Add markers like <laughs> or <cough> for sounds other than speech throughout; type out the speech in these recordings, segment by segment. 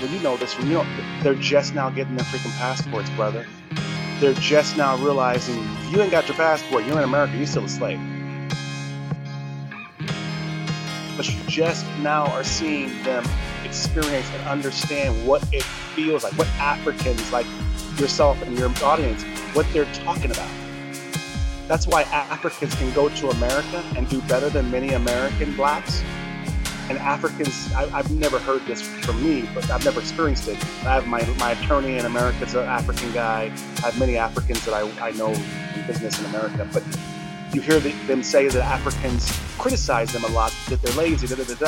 well, you know this. You know, they're just now getting their freaking passports, brother. They're just now realizing you ain't got your passport, you're in America, you're still a slave. But you just now are seeing them experience and understand what it feels like, what Africans like yourself and your audience, what they're talking about. That's why Africans can go to America and do better than many American blacks. And Africans, I, have never heard this from me, but I've never experienced it. I have my, my attorney in America is an African guy. I have many Africans that I, I know in business in America. But you hear them say that Africans criticize them a lot, that they're lazy, da da da da.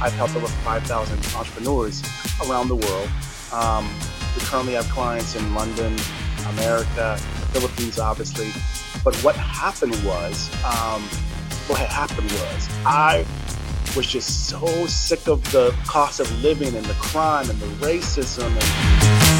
I've helped over 5,000 entrepreneurs around the world. Um, we currently have clients in London, America, Philippines, obviously. But what happened was, um, what had happened was, I was just so sick of the cost of living and the crime and the racism and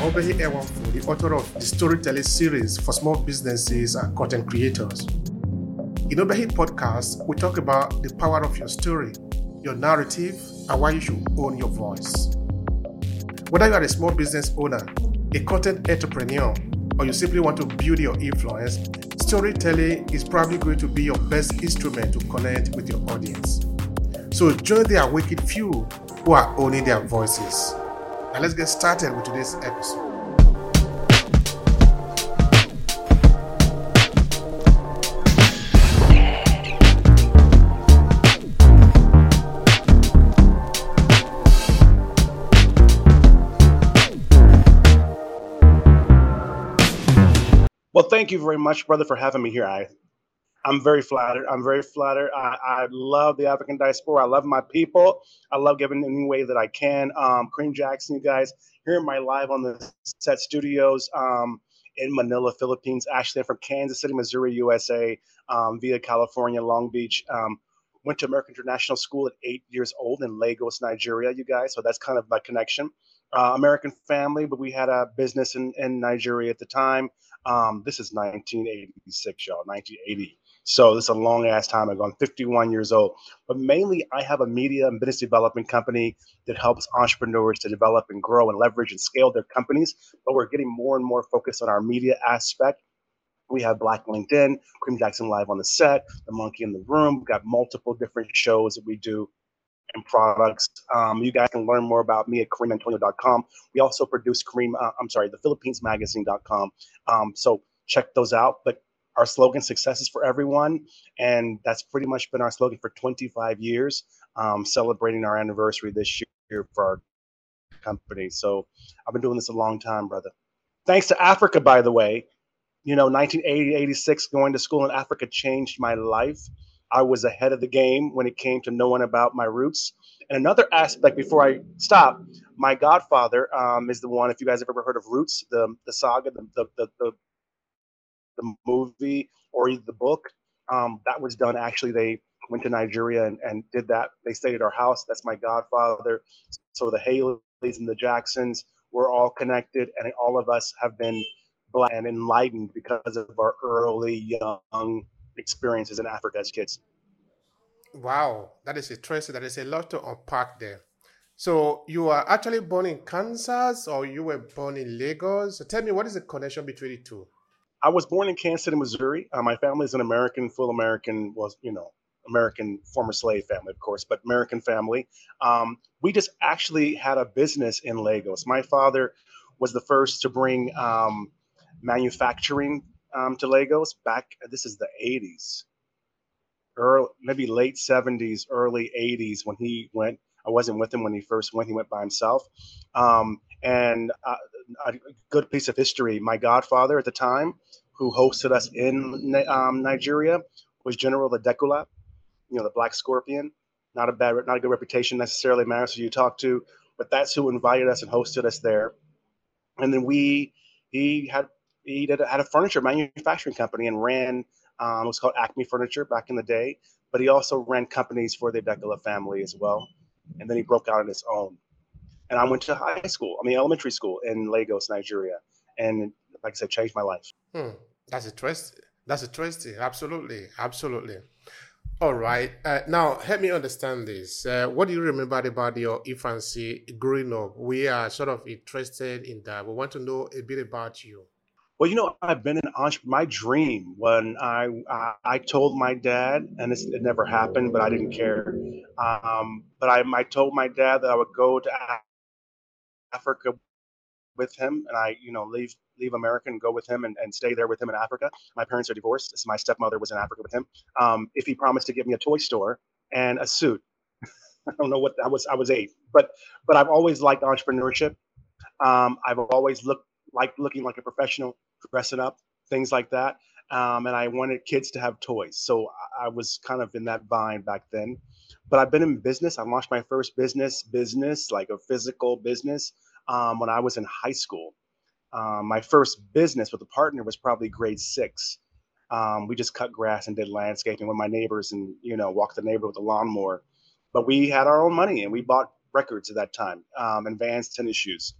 Obehi Ewanfoh, the author of the storytelling series for small businesses and content creators. In Obehi podcast, we talk about the power of your story, your narrative, and why you should own your voice. Whether you are a small business owner, a content entrepreneur, or you simply want to build your influence, storytelling is probably going to be your best instrument to connect with your audience. So join the awakened few who are owning their voices. Now let's get started with today's episode. Thank you very much, brother, for having me here. I I'm very flattered. I'm very flattered. I, I, love the African diaspora. I love my people. I love giving any way that I can. Um, Kareem Jackson, you guys, hearing my live on the set studios um, in Manila, Philippines. Actually, I'm from Kansas City, Missouri, USA, um, via California, Long Beach. Um, went to American International School at eight years old in Lagos, Nigeria, you guys. So that's kind of my connection. Uh, American family, but we had a business in, in Nigeria at the time. Um, this is 1986, y'all, 1980. So this is a long ass time ago. I'm 51 years old, but mainly I have a media and business development company that helps entrepreneurs to develop and grow and leverage and scale their companies. But we're getting more and more focused on our media aspect. We have Black LinkedIn, Kareem Jackson Live on the set, The Monkey in the Room. We've got multiple different shows that we do and products. Um, you guys can learn more about me at KareemAntonio.com. We also produce Kareem, uh, I'm sorry, the PhilippinesMagazine.com. Um, so check those out. But our slogan success is for everyone and that's pretty much been our slogan for 25 years um, celebrating our anniversary this year for our company so i've been doing this a long time brother thanks to africa by the way you know 1980 86 going to school in africa changed my life i was ahead of the game when it came to knowing about my roots and another aspect before i stop my godfather um, is the one if you guys have ever heard of roots the, the saga the, the, the, the the movie or the book. Um, that was done actually. They went to Nigeria and, and did that. They stayed at our house. That's my godfather. So the Haleys and the Jacksons were all connected, and all of us have been black and enlightened because of our early young experiences in Africa as kids. Wow, that is interesting. That is a lot to unpack there. So you are actually born in Kansas, or you were born in Lagos. So tell me, what is the connection between the two? I was born in Kansas City, Missouri. Uh, my family is an American, full American, was you know, American former slave family, of course, but American family. Um, we just actually had a business in Lagos. My father was the first to bring um, manufacturing um, to Lagos back. This is the 80s, early, maybe late 70s, early 80s when he went. I wasn't with him when he first went. He went by himself. Um, and uh, a good piece of history. My godfather at the time, who hosted us in um, Nigeria, was General Adekunle, you know, the Black Scorpion. Not a bad, not a good reputation necessarily matters who you talk to, but that's who invited us and hosted us there. And then we, he had he did, had a furniture manufacturing company and ran Um, it was called Acme Furniture back in the day, but he also ran companies for the Adekola family as well. And then he broke out on his own. And I went to high school, I mean, elementary school in Lagos, Nigeria. And like I said, changed my life. Hmm. That's interesting. That's a interesting. Absolutely. Absolutely. All right. Uh, now, help me understand this. Uh, what do you remember about your infancy growing up? We are sort of interested in that. We want to know a bit about you. Well, you know, I've been an entrepreneur. My dream when I, I, I told my dad, and this, it never happened, but I didn't care. Um, but I, I told my dad that I would go to Africa with him, and I, you know, leave leave America and go with him and, and stay there with him in Africa. My parents are divorced. So my stepmother was in Africa with him. Um, if he promised to give me a toy store and a suit, <laughs> I don't know what I was. I was eight, but but I've always liked entrepreneurship. Um, I've always looked like looking like a professional dressing up, things like that. Um, and I wanted kids to have toys. So I was kind of in that bind back then. But I've been in business. I launched my first business, business, like a physical business, um, when I was in high school. Um, my first business with a partner was probably grade six. Um, we just cut grass and did landscaping with my neighbors and, you know, walked the neighborhood with a lawnmower. But we had our own money and we bought records at that time um, and Vans tennis shoes.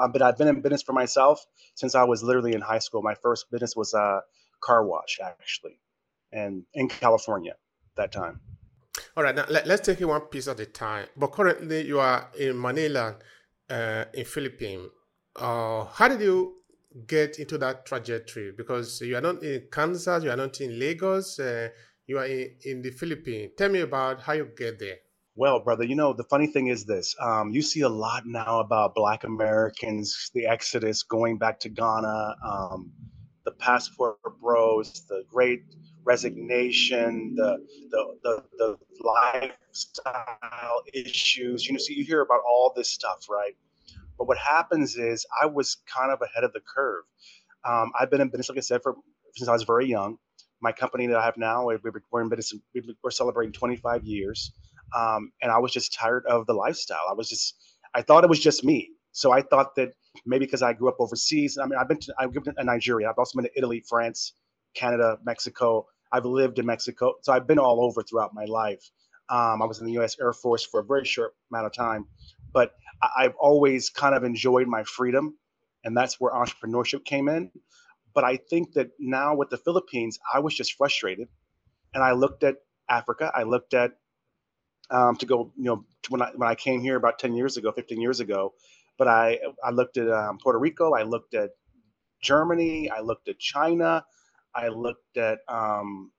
Uh, but I've been in business for myself since I was literally in high school. My first business was a car wash, actually, and in California that time. All right, now let, us take it one piece at a time. But currently, you are in Manila, uh, in Philippines. Uh, how did you get into that trajectory? Because you are not in Kansas, you are not in Lagos, uh, you are in, in the Philippines. Tell me about how you get there. Well, brother, you know, the funny thing is this. Um, you see a lot now about Black Americans, the exodus going back to Ghana, um, the passport bros, the great resignation, the, the, the, the lifestyle issues. You know, so you hear about all this stuff, right? But what happens is I was kind of ahead of the curve. Um, I've been in business, like I said, for since I was very young. My company that I have now, we're in business, we're celebrating 25 years. Um, and I was just tired of the lifestyle. I was just, I thought it was just me. So I thought that maybe because I grew up overseas. I mean, I've been to, I've been to Nigeria. I've also been to Italy, France, Canada, Mexico. I've lived in Mexico, so I've been all over throughout my life. Um, I was in the U.S. Air Force for a very short amount of time, but I, I've always kind of enjoyed my freedom, and that's where entrepreneurship came in. But I think that now with the Philippines, I was just frustrated, and I looked at Africa. I looked at um, to go, you know, when I when I came here about ten years ago, fifteen years ago. But I I looked at um, Puerto Rico, I looked at Germany, I looked at China, I looked at um,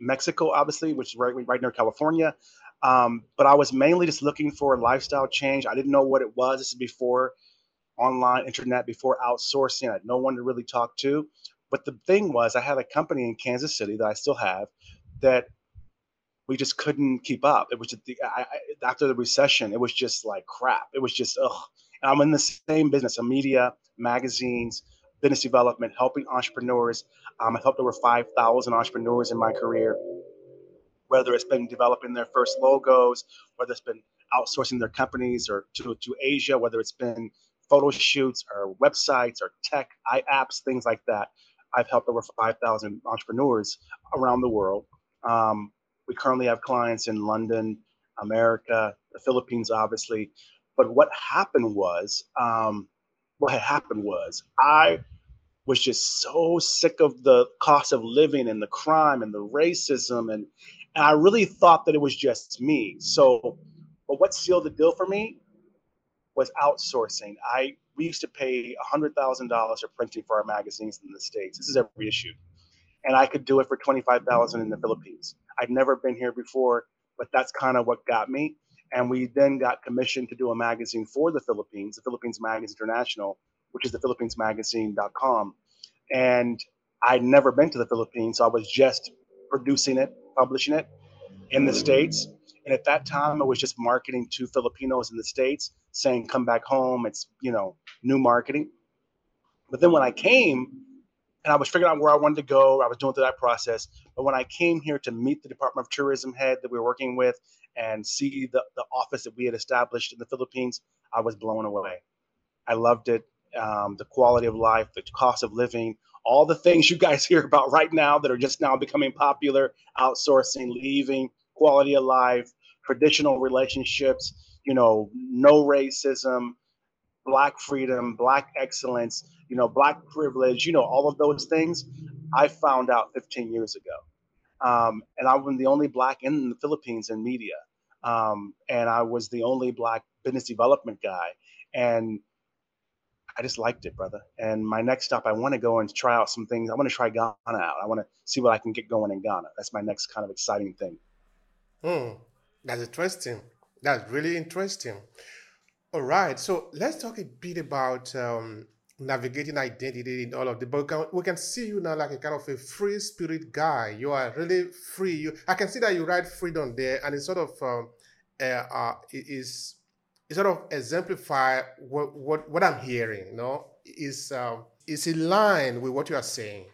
Mexico, obviously, which is right right near California. Um, but I was mainly just looking for a lifestyle change. I didn't know what it was. This is before online internet, before outsourcing. I had no one to really talk to. But the thing was, I had a company in Kansas City that I still have that we just couldn't keep up. It was just the, I, I, after the recession, it was just like crap. It was just ugh. And I'm in the same business, of media, magazines, business development, helping entrepreneurs. Um, I've helped over 5,000 entrepreneurs in my career. Whether it's been developing their first logos, whether it's been outsourcing their companies or to, to Asia, whether it's been photo shoots or websites or tech, i apps, things like that. I've helped over 5,000 entrepreneurs around the world. Um, we currently have clients in London, America, the Philippines, obviously. But what happened was, um, what had happened was, I was just so sick of the cost of living and the crime and the racism, and, and I really thought that it was just me. So, but what sealed the deal for me was outsourcing. I we used to pay hundred thousand dollars for printing for our magazines in the states. This is every issue, and I could do it for twenty five thousand in the Philippines. I'd never been here before, but that's kind of what got me. And we then got commissioned to do a magazine for the Philippines, the Philippines Magazine International, which is the PhilippinesMagazine.com. And I'd never been to the Philippines, so I was just producing it, publishing it in the States. And at that time, I was just marketing to Filipinos in the States, saying, come back home. It's, you know, new marketing. But then when I came, and I was figuring out where I wanted to go. I was doing through that process. But when I came here to meet the Department of Tourism head that we were working with and see the, the office that we had established in the Philippines, I was blown away. I loved it. Um, the quality of life, the cost of living, all the things you guys <laughs> hear about right now that are just now becoming popular outsourcing, leaving, quality of life, traditional relationships, you know, no racism, black freedom, black excellence, you know, black privilege, you know, all of those things. I found out 15 years ago. Um, and I was the only black in the Philippines in media. Um, and I was the only black business development guy. And I just liked it, brother. And my next stop, I want to go and try out some things. I want to try Ghana out. I want to see what I can get going in Ghana. That's my next kind of exciting thing. Hmm, that's interesting. That's really interesting. All right, so let's talk a bit about um, navigating identity in all of the. But we can, we can see you now like a kind of a free spirit guy. You are really free. You, I can see that you write freedom there, and it sort of um, uh, uh, is it sort of exemplify what, what, what I'm hearing, you know, is, um, is in line with what you are saying,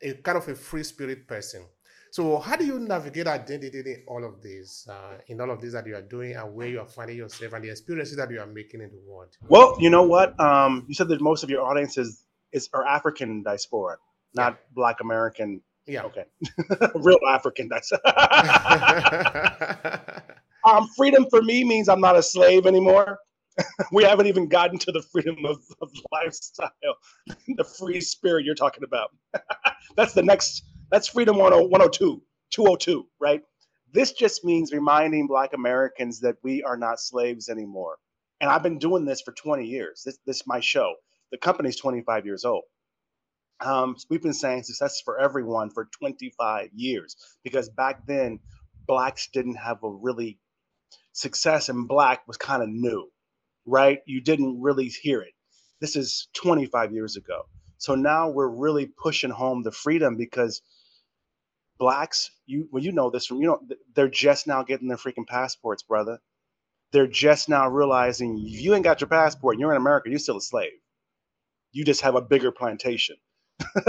a kind of a free spirit person. So how do you navigate identity in all of this, uh, in all of this that you are doing and where you are finding yourself and the experiences that you are making in the world? Well, you know what? Um, you said that most of your audience is, is are African diaspora, not yeah. Black American. Yeah. Okay. <laughs> Real African diaspora. <laughs> Um, freedom for me means I'm not a slave anymore. <laughs> we haven't even gotten to the freedom of, of lifestyle, the free spirit you're talking about. that's the next, that's freedom 102, 202, right? This just means reminding Black Americans that we are not slaves anymore. And I've been doing this for 20 years. This, this is my show. The company's 25 years old. Um, we've been saying success is for everyone for 25 years because back then, blacks didn't have a really success in black was kind of new, right? You didn't really hear it. This is 25 years ago. So now we're really pushing home the freedom because blacks, you well, you know this from you know they're just now getting their freaking passports, brother. They're just now realizing if you ain't got your passport you're in America, you're still a slave. You just have a bigger plantation. <laughs>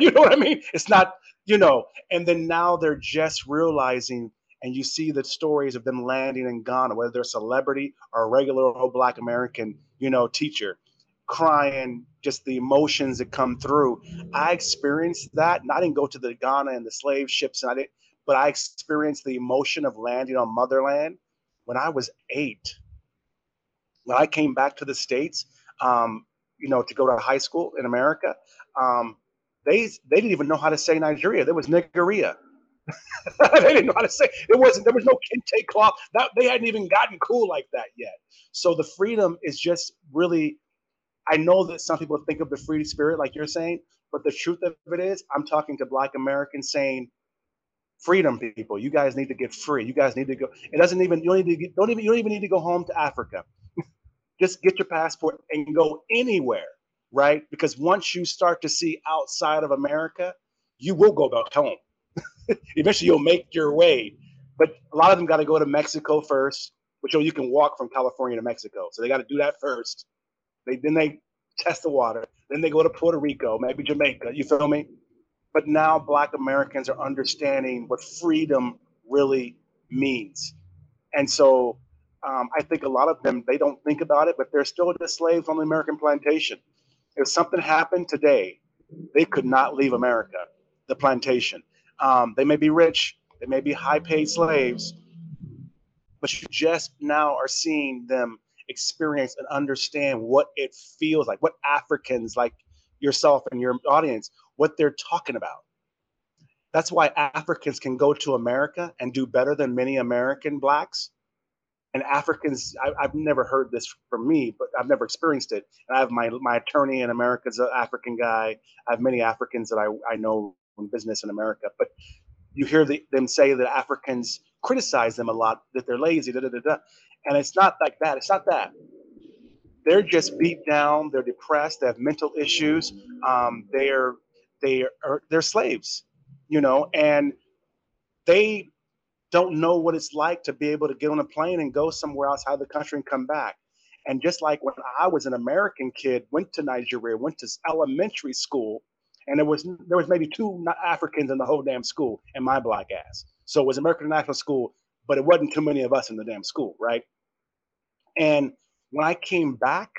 you know what I mean? It's not, you know, and then now they're just realizing and you see the stories of them landing in Ghana, whether they're a celebrity or a regular old black American, you know, teacher, crying, just the emotions that come through. I experienced that. And I didn't go to the Ghana and the slave ships, and I didn't, but I experienced the emotion of landing on motherland when I was eight. When I came back to the States, um, you know, to go to high school in America, um, they they didn't even know how to say Nigeria. There was Nigeria. <laughs> they didn't know how to say it wasn't there was no kente cloth that they hadn't even gotten cool like that yet so the freedom is just really i know that some people think of the free spirit like you're saying but the truth of it is i'm talking to black americans saying freedom people you guys need to get free you guys need to go it doesn't even you don't need to get, don't even you don't even need to go home to africa <laughs> just get your passport and go anywhere right because once you start to see outside of america you will go back home <laughs> eventually you'll make your way. But a lot of them got to go to Mexico first, which oh, you can walk from California to Mexico. So they got to do that first. They then they test the water. Then they go to Puerto Rico, maybe Jamaica. You feel me? But now Black Americans are understanding what freedom really means, and so um, I think a lot of them they don't think about it, but they're still just slaves on the American plantation. If something happened today, they could not leave America, the plantation. Um, they may be rich, they may be high paid slaves, but you just now are seeing them experience and understand what it feels like, what Africans like yourself and your audience, what they're talking about. That's why Africans can go to America and do better than many American blacks. And Africans, I, have never heard this from me, but I've never experienced it. And I have my, my attorney in America is an uh, African guy. I have many Africans that I, I know in business in America. But you hear the, them say that Africans criticize them a lot, that they're lazy, da, da, da, da. And it's not like that. It's not that. They're just beat down. They're depressed. They have mental issues. Um, they're they are they're slaves, you know, and they don't know what it's like to be able to get on a plane and go somewhere outside the country and come back. And just like when I was an American kid, went to Nigeria, went to elementary school, and there was there was maybe two Africans in the whole damn school, and my black ass. So it was American National School, but it wasn't too many of us in the damn school, right? And when I came back,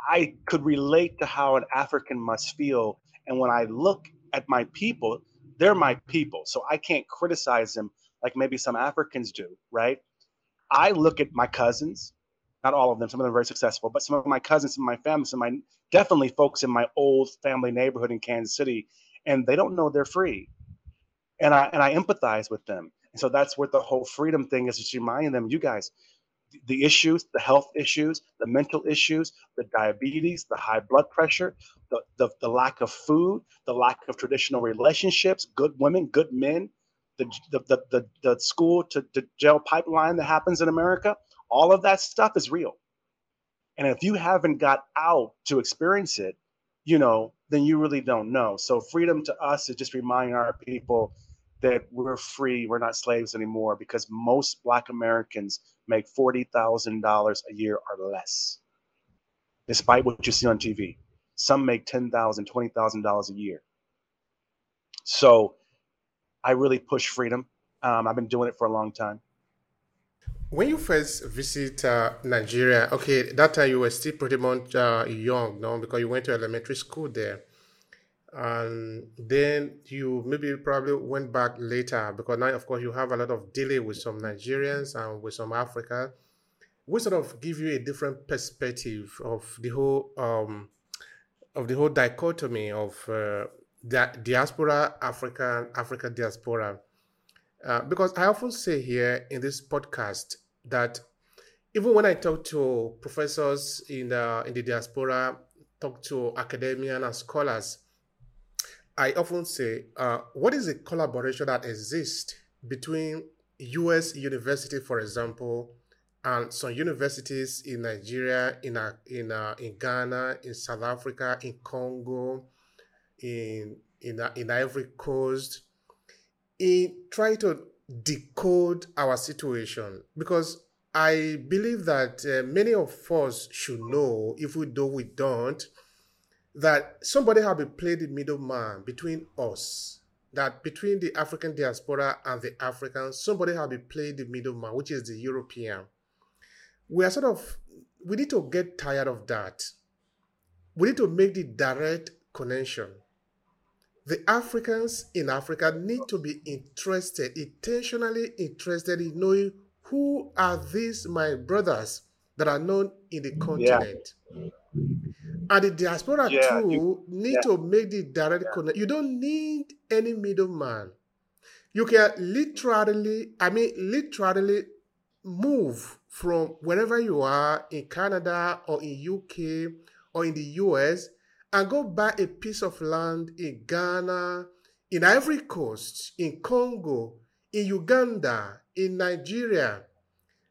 I could relate to how an African must feel And when I look at my people, they're my people. So I can't criticize them like maybe some Africans do, right? I look at my cousins, not all of them, some of them are very successful, but some of my cousins, some of my family, some of my definitely folks in my old family neighborhood in Kansas City, and they don't know they're free. And I and I empathize with them. And so that's what the whole freedom thing is just reminding them, you guys, the issues, the health issues, the mental issues, the diabetes, the high blood pressure, the, the, the lack of food, the lack of traditional relationships, good women, good men, the, the, the, the, the school to, to jail pipeline that happens in America, all of that stuff is real. And if you haven't got out to experience it, you know, then you really don't know. So freedom to us is just reminding our people that we're free, we're not slaves anymore, because most Black Americans make $40,000 a year or less, despite what you see on TV. Some make $10,000, $20,000 a year. So I really push freedom. Um, I've been doing it for a long time. When you first visit uh, Nigeria, okay, that time you were still pretty much uh, young, no, because you went to elementary school there and then you maybe probably went back later because now of course you have a lot of delay with some nigerians and with some africa we sort of give you a different perspective of the whole um, of the whole dichotomy of uh, diaspora african africa diaspora? Uh, because i often say here in this podcast that even when i talk to professors in the in the diaspora talk to academicians and scholars I often say, uh, what is the collaboration that exists between U.S. university, for example, and some universities in Nigeria, in uh, in uh, in Ghana, in South Africa, in Congo, in in uh, in Ivory Coast, in trying to decode our situation because I believe that uh, many of us should know, if we do, we don't, that somebody have been played the middleman between us, that between the African diaspora and the Africans, somebody have been played the middleman, which is the European. We are sort of, we need to get tired of that. We need to make the direct connection. The Africans in Africa need to be interested, intentionally interested in knowing who are these my brothers that are known in the continent. Yeah. And the diaspora yeah, too you, need yeah. to make the direct yeah. connect. You don't need any middleman. You can literally, I mean, literally move from wherever you are in Canada or in UK or in the US and go buy a piece of land in Ghana, in Ivory Coast, in Congo, in Uganda, in Nigeria.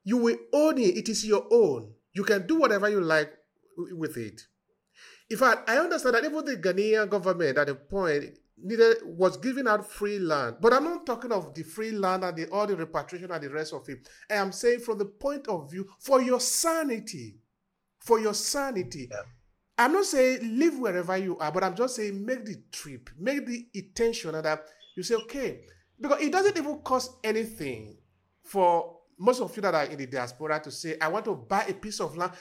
You will own it. It is your own. You can do whatever you like with it. In fact, I understand that even the Ghanaian government at a point needed was giving out free land. But I'm not talking of the free land and the, all the repatriation and the rest of it. I am saying from the point of view for your sanity, for your sanity. Yeah. I'm not saying live wherever you are, but I'm just saying make the trip, make the intention that you say, okay, because it doesn't even cost anything for most of you that are in the diaspora to say, I want to buy a piece of land.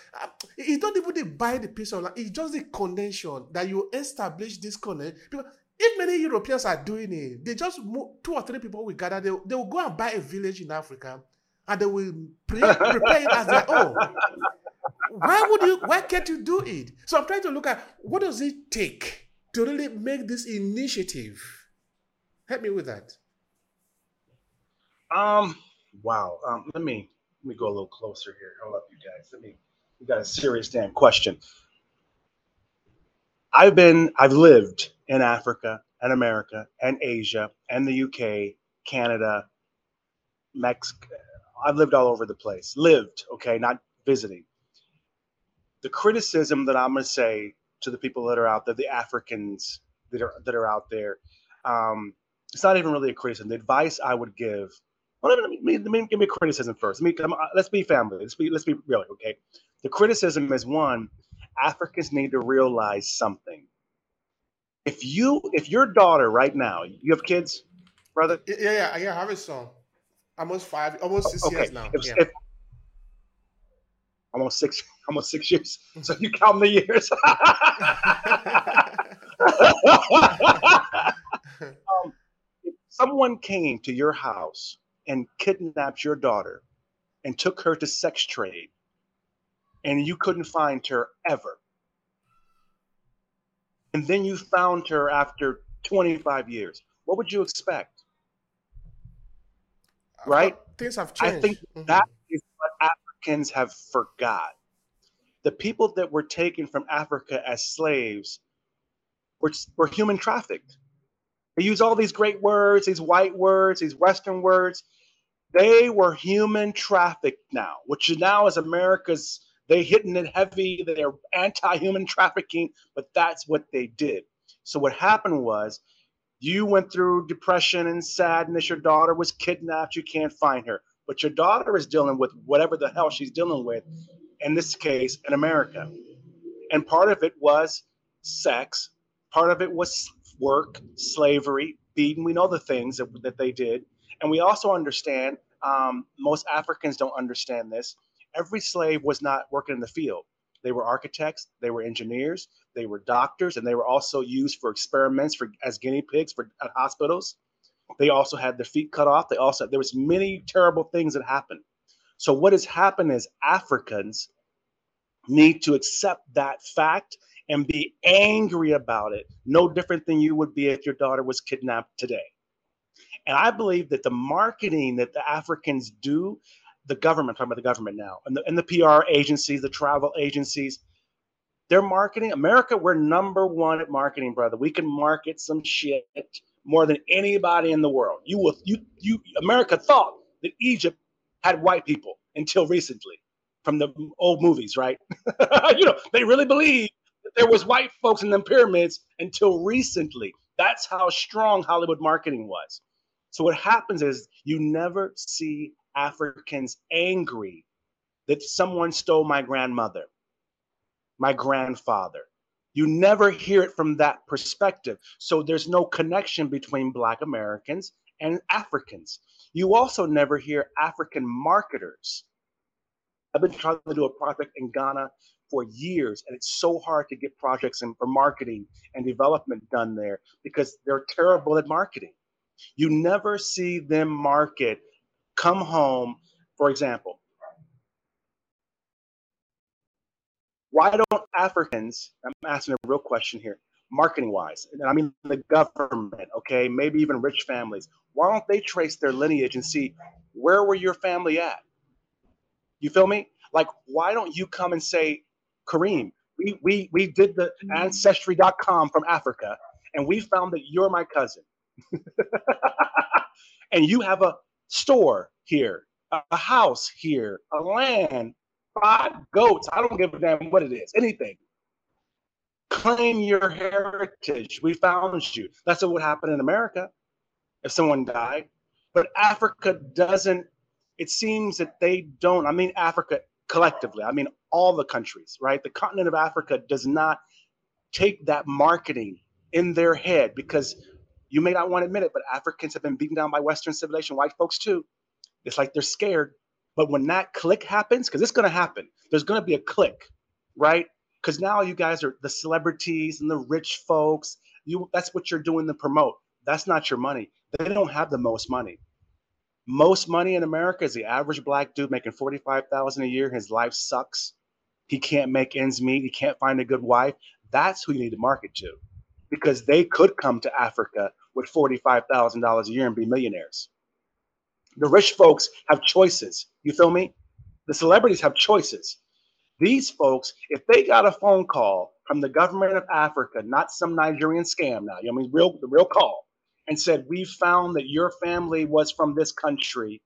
It's not even buy the piece of land, it's just the connection that you establish this connection. Because if many Europeans are doing it, they just move, two or three people will gather, they, they will go and buy a village in Africa and they will pre- prepare it as their own. Why would you why can't you do it? So I'm trying to look at what does it take to really make this initiative? Help me with that. Um Wow. Um, let me let me go a little closer here. Hold up, you guys. Let me. We got a serious damn question. I've been, I've lived in Africa and America and Asia and the UK, Canada, Mexico. I've lived all over the place. Lived, okay, not visiting. The criticism that I'm going to say to the people that are out there, the Africans that are that are out there, um, it's not even really a criticism. The advice I would give well, let, me, let me give me criticism first. Let me, uh, let's be family. Let's be let's be real, okay? The criticism is one: Africans need to realize something. If you, if your daughter right now, you have kids, brother? Yeah, yeah, yeah. I have a son. Almost five, almost six okay. years now. If, yeah. if, almost six, <laughs> almost six years. So you count the years. <laughs> <laughs> um, if someone came to your house and kidnapped your daughter and took her to sex trade, and you couldn't find her ever, and then you found her after 25 years, what would you expect? Right? Things have changed. I think mm-hmm. that is what Africans have forgot. The people that were taken from Africa as slaves were, were human trafficked. They use all these great words, these white words, these Western words. They were human trafficked now, which now is America's, they're hitting it heavy. They're anti-human trafficking, but that's what they did. So what happened was you went through depression and sadness. Your daughter was kidnapped. You can't find her. But your daughter is dealing with whatever the hell she's dealing with, in this case, in America. And part of it was sex, part of it was work, slavery, beating. We know the things that, that they did. And we also understand, um, most Africans don't understand this. Every slave was not working in the field. They were architects, they were engineers, they were doctors, and they were also used for experiments for as guinea pigs for at hospitals. They also had their feet cut off. They also there was many terrible things that happened. So what has happened is Africans need to accept that fact and be angry about it, no different than you would be if your daughter was kidnapped today. And I believe that the marketing that the Africans do, the government, I'm talking about the government now, and the, and the PR agencies, the travel agencies, they're marketing. America, we're number one at marketing, brother. We can market some shit more than anybody in the world. You will, you, you, America thought that Egypt had white people until recently from the old movies, right? <laughs> you know, they really believe there was white folks in the pyramids until recently. That's how strong Hollywood marketing was. So what happens is you never see Africans angry that someone stole my grandmother, my grandfather. You never hear it from that perspective. So there's no connection between Black Americans and Africans. You also never hear African marketers. I've been trying to do a project in Ghana for years, and it's so hard to get projects and for marketing and development done there because they're terrible at marketing. You never see them market, come home, for example. Why don't Africans, I'm asking a real question here, marketing wise, and I mean the government, okay, maybe even rich families, why don't they trace their lineage and see where were your family at? You feel me? Like, why don't you come and say, Kareem, we, we, we did the mm. ancestry.com from Africa and we found that you're my cousin. <laughs> and you have a store here, a house here, a land, five goats. I don't give a damn what it is, anything. Claim your heritage. We found you. That's what would happen in America if someone died. But Africa doesn't, it seems that they don't, I mean, Africa collectively, I mean, all the countries, right? The continent of Africa does not take that marketing in their head because you may not want to admit it, but Africans have been beaten down by Western civilization, white folks too. It's like they're scared. But when that click happens, because it's going to happen, there's going to be a click, right? Because now you guys are the celebrities and the rich folks. You that's what you're doing to promote. That's not your money. They don't have the most money. Most money in America is the average black dude making 45,000 a year. His life sucks. He can't make ends meet. He can't find a good wife. That's who you need to market to because they could come to Africa with $45,000 a year and be millionaires. The rich folks have choices. You feel me? The celebrities have choices. These folks, if they got a phone call from the government of Africa, not some Nigerian scam now, you know, I mean, real, the real call, and said, We found that your family was from this country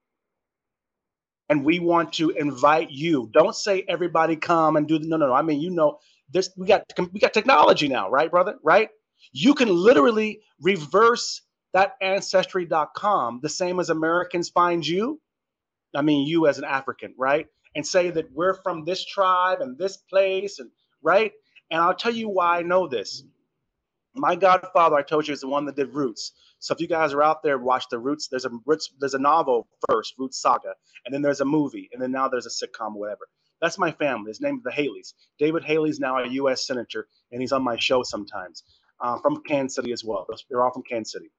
and we want to invite you. Don't say everybody come and do the no, no, no. I mean, you know, this we got we got technology now, right, brother? Right? You can literally reverse that ancestry.com the same as Americans find you. I mean, you as an African, right? And say that we're from this tribe and this place, and right? And I'll tell you why I know this. My godfather, I told you, is the one that did Roots. So if you guys are out there, watch the Roots. There's a Roots, there's a novel first, Roots Saga, and then there's a movie, and then now there's a sitcom, whatever. That's my family. His name is the Haleys. David Haley's now a U.S. senator, and he's on my show sometimes. uh, from Kansas City as well. They're all from Kansas City.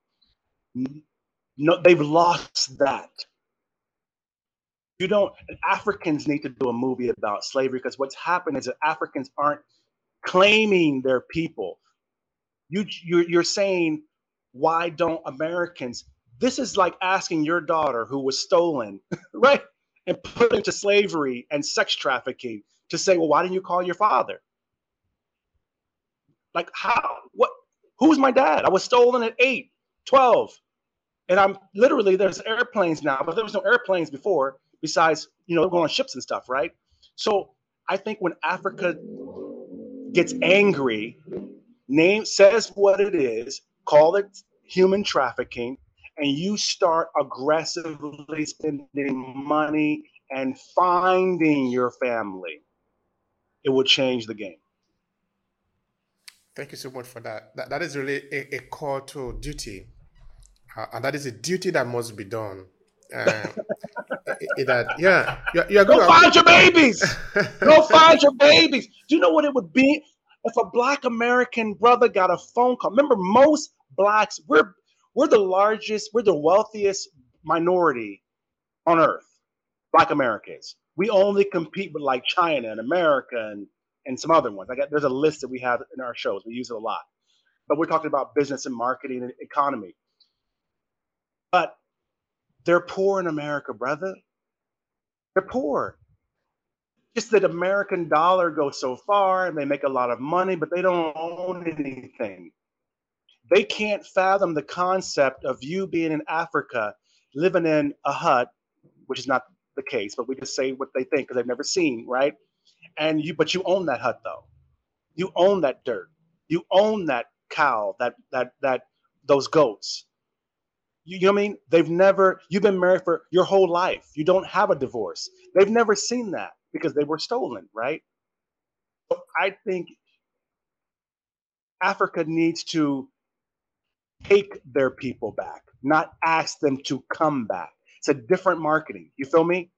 No, they've lost that. You don't. Africans need to do a movie about slavery because what's happened is that Africans aren't claiming their people. You you're, you're saying why don't Americans? This is like asking your daughter who was stolen, <laughs> right, and put into slavery and sex trafficking to say, well, why didn't you call your father? Like how? What? Who's my dad? I was stolen at 8, 12. And I'm literally there's airplanes now, but there was no airplanes before besides, you know, going on ships and stuff, right? So I think when Africa gets angry, name says what it is, call it human trafficking, and you start aggressively spending money and finding your family, it will change the game. Thank you so much for that. That, that is really a, a call to duty, uh, and that is a duty that must be done. Uh, <laughs> that yeah, you're, you're go find your babies. <laughs> go find your babies. Do you know what it would be if a Black American brother got a phone call? Remember, most blacks we're we're the largest, we're the wealthiest minority on earth. Black Americans. We only compete with like China and America and and some other ones. I got there's a list that we have in our shows. We use it a lot. But we're talking about business and marketing and economy. But they're poor in America, brother. They're poor. Just that American dollar goes so far and they make a lot of money, but they don't own anything. They can't fathom the concept of you being in Africa, living in a hut, which is not the case, but we just say what they think because they've never seen, right? and you but you own that hut though. You own that dirt. You own that cow that that that those goats. You, you know what i mean? They've never you've been married for your whole life. You don't have a divorce. They've never seen that because they were stolen right so i think africa needs to take their people back not ask them to come back it's a different marketing you feel me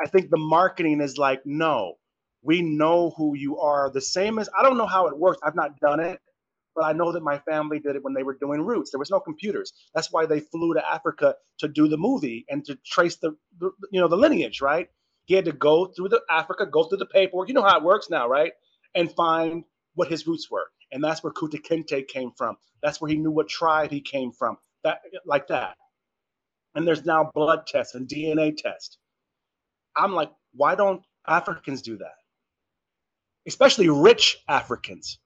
i think the marketing is like no we know who you are. The same as I don't know how it works. I've not done it, but I know that my family did it when they were doing roots. There was no computers. That's why they flew to Africa to do the movie and to trace the, the you know the lineage, right? He had to go through the Africa, go through the paperwork. You know how it works now, right? And find what his roots were. And that's where Kunta Kinte came from. That's where he knew what tribe he came from. That like that. And there's now blood tests and DNA tests. I'm like, why don't Africans do that? especially rich Africans,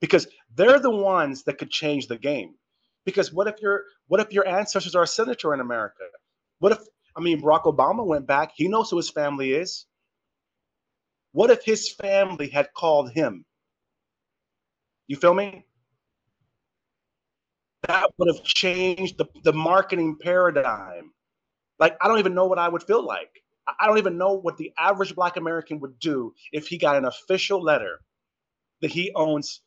because they're the ones that could change the game. Because what if your what if your ancestors are a senator in America? What if I mean Barack Obama went back, he knows who his family is. What if his family had called him? You feel me? That would have changed the, the marketing paradigm. Like, I don't even know what I would feel like. I don't even know what the average Black American would do if he got an official letter that he owns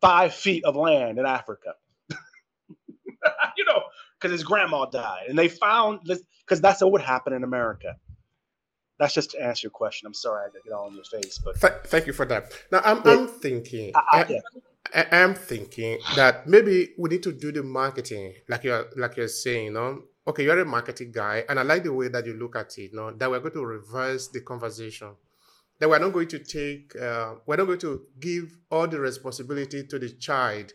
five feet of land in Africa. You know, because his grandma died, and they found this because that's what would happen in America. That's just to answer your question. I'm sorry I get all in your face, but Th- thank you for that. Now I'm, I'm thinking. I, I, I, am thinking that maybe we need to do the marketing, like you're like you're saying, you know, okay, you're a marketing guy, and I like the way that you look at it. No, that we're going to reverse the conversation. That we're not going to take, uh, we're not going to give all the responsibility to the child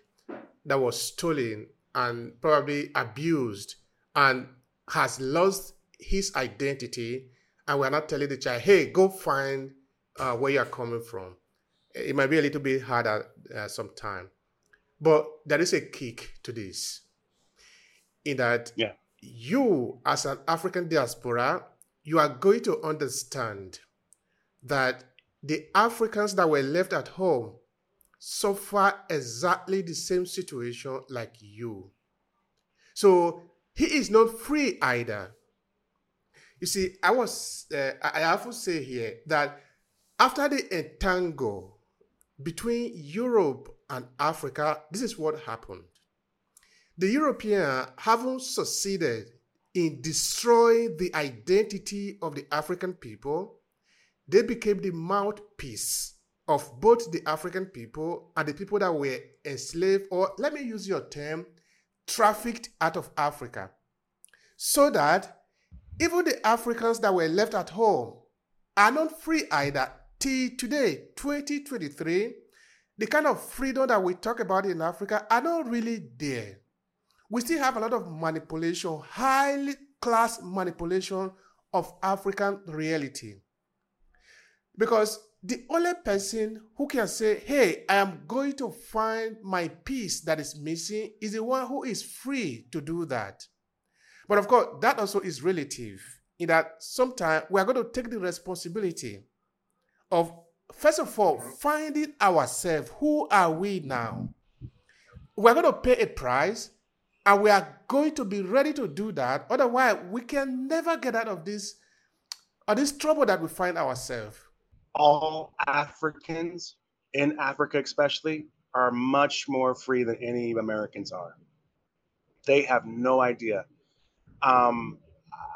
that was stolen and probably abused and has lost his identity, and we're not telling the child, "Hey, go find uh, where you're coming from." It might be a little bit harder uh, sometimes, but there is a kick to this. In that, yeah you, as an African diaspora, you are going to understand that the Africans that were left at home suffer exactly the same situation like you. So he is not free either. You see, I was, uh, I have to say here that after the entangle between Europe and Africa, this is what happened the Europeans haven't succeeded in destroying the identity of the African people. They became the mouthpiece of both the African people and the people that were enslaved, or let me use your term, trafficked out of Africa, so that even the Africans that were left at home are not free either. Till today, 2023, the kind of freedom that we talk about in Africa are not really there. We still have a lot of manipulation, highly class manipulation of African reality. Because the only person who can say, hey, I am going to find my piece that is missing is the one who is free to do that. But of course, that also is relative in that sometimes we are going to take the responsibility of, first of all, finding ourselves. Who are we now? We're going to pay a price and we are going to be ready to do that. Otherwise, we can never get out of this, of this trouble that we find ourselves all Africans in Africa, especially, are much more free than any Americans are. They have no idea. Um,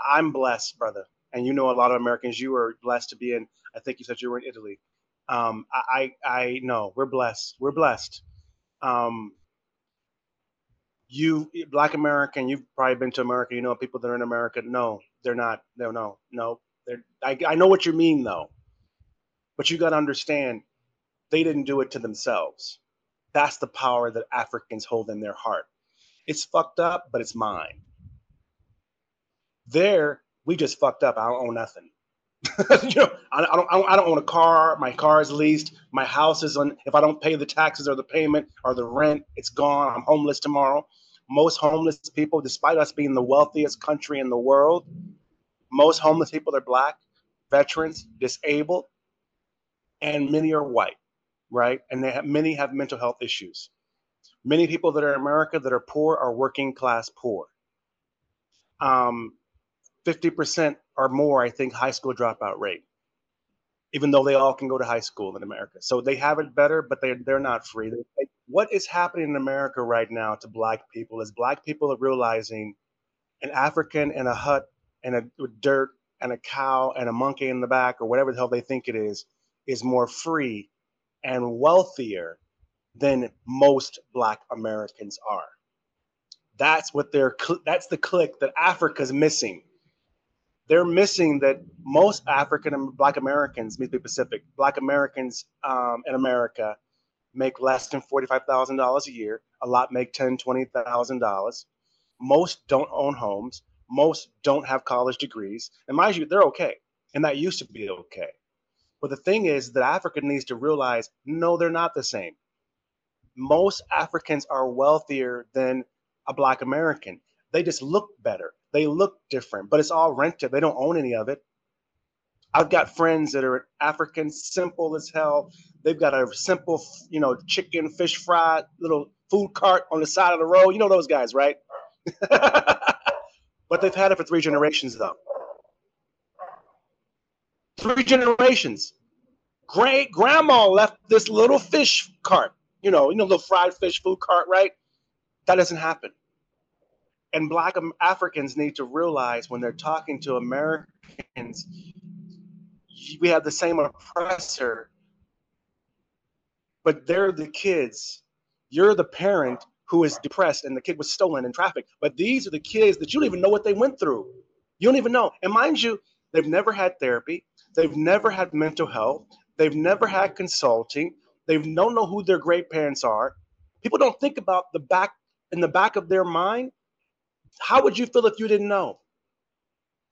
I'm blessed, brother, and you know a lot of Americans. You were blessed to be in. I think you said you were in Italy. Um, I, I know we're blessed. We're blessed. Um, you, Black American, you've probably been to America. You know people that are in America. No, they're not. No, no, no. I, I know what you mean though. But you got to understand, they didn't do it to themselves. That's the power that Africans hold in their heart. It's fucked up, but it's mine. There, we just fucked up. I don't own nothing. <laughs> you know, I, I, don't, I don't own a car. My car is leased. My house is on. If I don't pay the taxes or the payment or the rent, it's gone. I'm homeless tomorrow. Most homeless people, despite us being the wealthiest country in the world, most homeless people are black, veterans, disabled, and many are white, right? And they have, many have mental health issues. Many people that are in America that are poor are working class poor. Um, 50% or more, I think, high school dropout rate, even though they all can go to high school in America. So they have it better, but they, they're not free. What is happening in America right now to Black people is Black people are realizing an African in a hut and a dirt and a cow and a monkey in the back or whatever the hell they think it is is more free and wealthier than most black Americans are. That's what they're that's the click that Africa's missing. They're missing that most African and black Americans, me Pacific, black Americans um, in America make less than $45,000 a year. A lot make ten, twenty thousand dollars. Most don't own homes. Most don't have college degrees. And mind you, they're okay. And that used to be okay. But the thing is that Africa needs to realize no, they're not the same. Most Africans are wealthier than a Black American. They just look better. They look different, but it's all rented. They don't own any of it. I've got friends that are African, simple as hell. They've got a simple, you know, chicken, fish fry, little food cart on the side of the road. You know those guys, right? <laughs> but they've had it for three generations, though three generations. Great grandma left this little fish cart, you know, you know, the fried fish food cart, right? That doesn't happen. And Black Africans need to realize when they're talking to Americans, we have the same oppressor, but they're the kids. You're the parent who is depressed and the kid was stolen in traffic. But these are the kids that you don't even know what they went through. You don't even know. And mind you, they've never had therapy. They've never had mental health. They've never had consulting. They don't know who their great parents are. People don't think about the back in the back of their mind. How would you feel if you didn't know?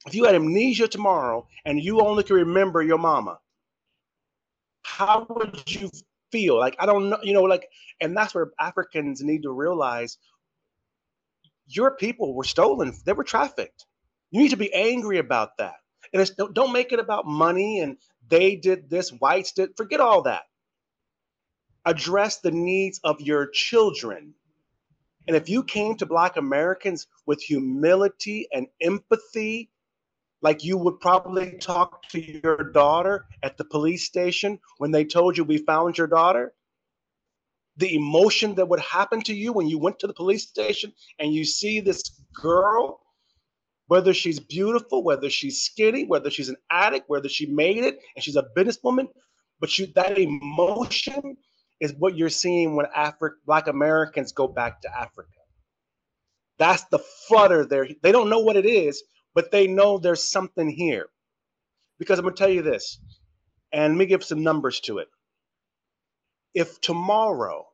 If you had amnesia tomorrow and you only can remember your mama, how would you feel? Like, I don't know, you know, like, and that's where Africans need to realize your people were stolen, they were trafficked. You need to be angry about that. And it's, don't make it about money and they did this, whites did. Forget all that. Address the needs of your children. And if you came to Black Americans with humility and empathy, like you would probably talk to your daughter at the police station when they told you we found your daughter, the emotion that would happen to you when you went to the police station and you see this girl whether she's beautiful, whether she's skinny, whether she's an addict, whether she made it and she's a businesswoman, But that emotion is what you're seeing when Afri- Black Americans go back to Africa. That's the flutter there. They don't know what it is, but they know there's something here. Because I'm gonna tell you this, and let me give some numbers to it. If tomorrow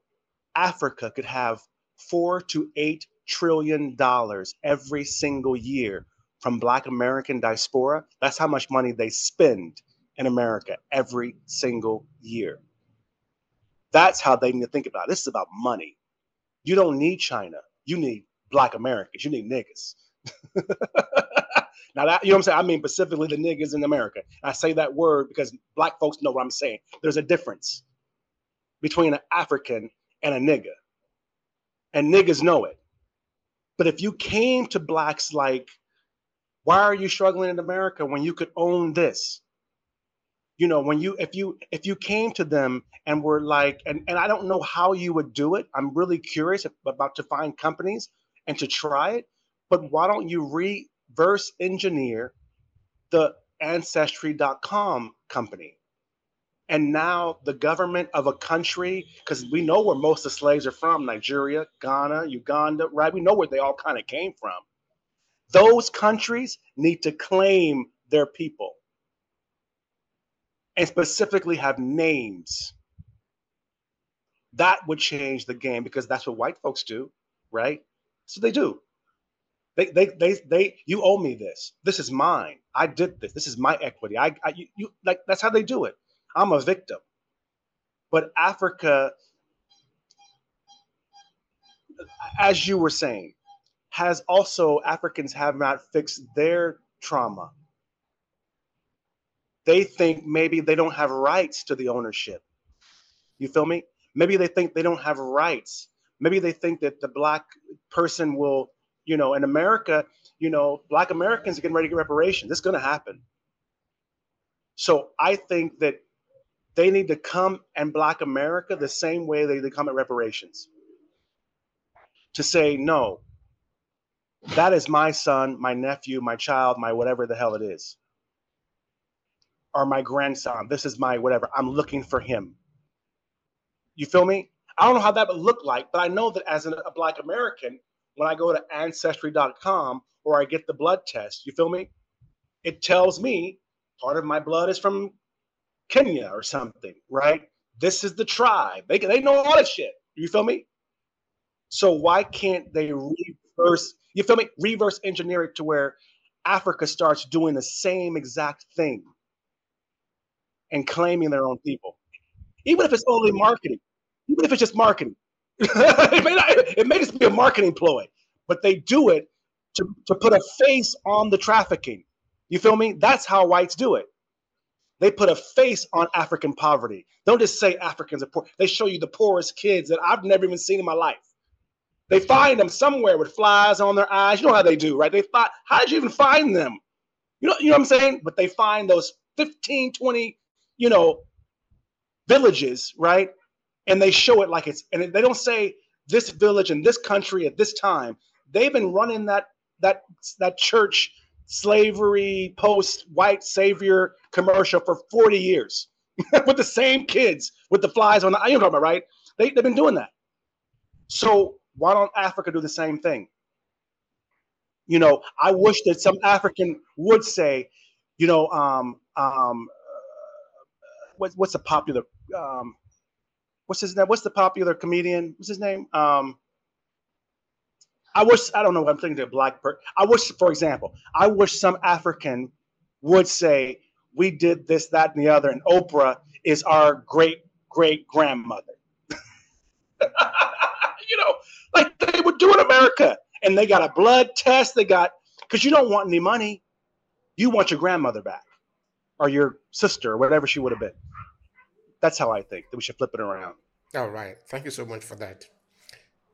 Africa could have four to eight trillion dollars every single year from Black American diaspora, that's how much money they spend in America every single year. That's how they need to think about it. This is about money. You don't need China. You need Black Americans. You need niggas. <laughs> now that you know what I'm saying? I mean specifically the niggas in America. I say that word because black folks know what I'm saying. There's a difference between an African and a nigga. And niggas know it. But if you came to blacks like, why are you struggling in America when you could own this? you know when you if you if you came to them and were like and, and i don't know how you would do it. I'm really curious about to find companies and to try it. But why don't you reverse engineer the ancestry.com company and now the government of a country because we know where most of the slaves are from nigeria ghana uganda right we know where they all kind of came from those countries need to claim their people and specifically have names. That would change the game because that's what white folks do, right? So they do. They, they, they, they, you owe me this. This is mine. I did this. This is my equity. I, I you, you, like, that's how they do it. I'm a victim. But Africa, as you were saying, has also, Africans have not fixed their trauma they think maybe they don't have rights to the ownership. You feel me? Maybe they think they don't have rights. Maybe they think that the black person will, you know, in America, you know, black Americans are getting ready to get reparations. It's going to happen. So I think that they need to come and black America the same way they, they come at reparations. To say, no, that is my son, my nephew, my child, my whatever the hell it is or my grandson. This is my whatever. I'm looking for him. You feel me? I don't know how that would look like, but I know that as a Black American, when I go to ancestry.com or I get the blood test, you feel me? It tells me part of my blood is from Kenya or something, right? This is the tribe. They, they know all that shit. You feel me? So why can't they reverse, you feel me? Reverse engineer it to where Africa starts doing the same exact thing and claiming their own people, even if it's only marketing, even if it's just marketing. <laughs> it, may not, it may just be a marketing ploy, but they do it to, to put a face on the trafficking. You feel me? That's how whites do it. They put a face on African poverty. Don't just say Africans are poor. They show you the poorest kids that I've never even seen in my life. They find them somewhere with flies on their eyes. You know how they do, right? They thought, how did you even find them? You know, you know what I'm saying? But they find those 15, 20 you know, villages, right? And they show it like it's, and they don't say this village in this country at this time. They've been running that that that church slavery post white savior commercial for 40 years <laughs> with the same kids with the flies on the you know about right they, they've been doing that so why don't africa do the same thing you know i wish that some african would say you know um, um, what, what's a popular um, what's his name? What's the popular comedian? What's his name? Um, I wish I don't know. What I'm thinking of black person. I wish, for example, I wish some African would say we did this, that, and the other, and Oprah is our great great grandmother. <laughs> you know, like they would do in America, and they got a blood test. They got because you don't want any money, you want your grandmother back or your sister or whatever she would have been. That's how I think that we should flip it around. All right. Thank you so much for that.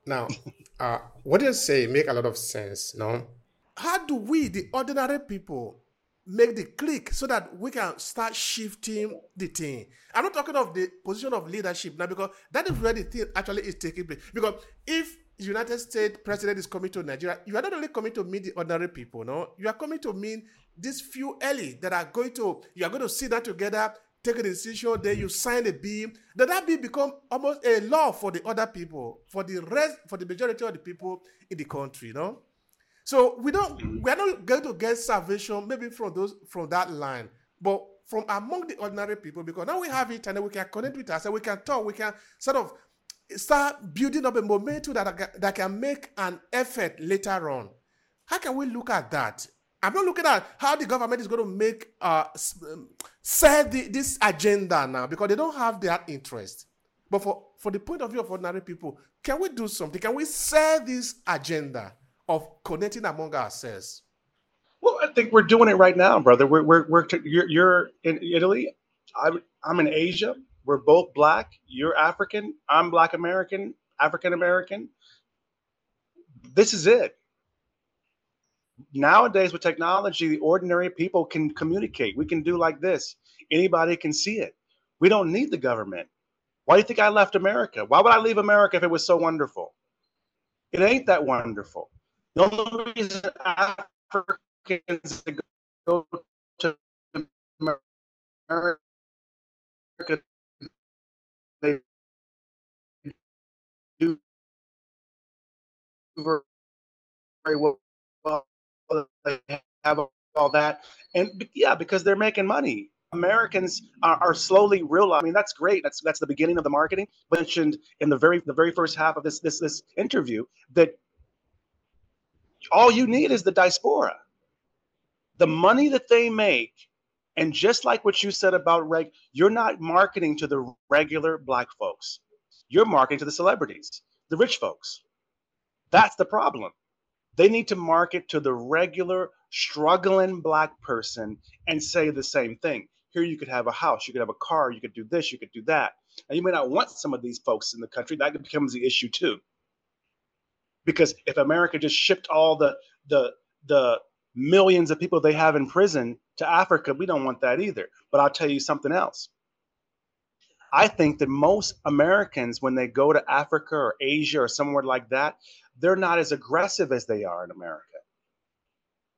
Now, <laughs> uh, what you say make a lot of sense, no? How do we, the ordinary people, make the click so that we can start shifting the thing? I'm not talking of the position of leadership now because that is where the thing actually is taking place. Because if United States president is coming to Nigeria, you are not only coming to meet the ordinary people, no, you are coming to meet these few early that are going to you are going to sit down together take a decision, then you sign a bill. Then that bill become almost a law for the other people, for the rest, for the majority of the people in the country, you know? So we don't we are not going to get salvation maybe from those from that line, but from among the ordinary people, because now we have it and we can connect with us and we can talk, we can sort of start building up a momentum that, that can make an effort later on. How can we look at that? I'm not looking at how the government is going to make uh um, the, this agenda now because they don't have that interest. But for, for the point of view of ordinary people, can we do something? Can we set this agenda? of connecting among ourselves? Well, I think we're doing it right now, brother. We're we're, we're you're, you're in Italy. I'm I'm in Asia. We're both black. You're African. I'm Black American, African American. This is it. Nowadays, with technology, the ordinary people can communicate. We can do like this. Anybody can see it. We don't need the government. Why do you think I left America? Why would I leave America if it was so wonderful? It ain't that wonderful. The only reason Africans go to America, they do very well. Have all that, and yeah, because they're making money. Americans are, are, slowly realizing. I mean, that's great. That's that's the beginning of the marketing. Mentioned in the very the very first half of this this this interview that all you need is the diaspora. The money that they make, and just like what you said about reg, you're not marketing to the regular black folks. You're marketing to the celebrities, the rich folks. That's the problem. They need to market to the regular struggling black person and say the same thing. Here you could have a house, you could have a car, you could do this, you could do that. And you may not want some of these folks in the country. That becomes the issue too because if America just shipped all the the the millions of people they have in prison to Africa, we don't want that either. But I'll tell you something else. I think that most Americans, when they go to Africa or Asia or somewhere like that, they're not as aggressive as they are in America.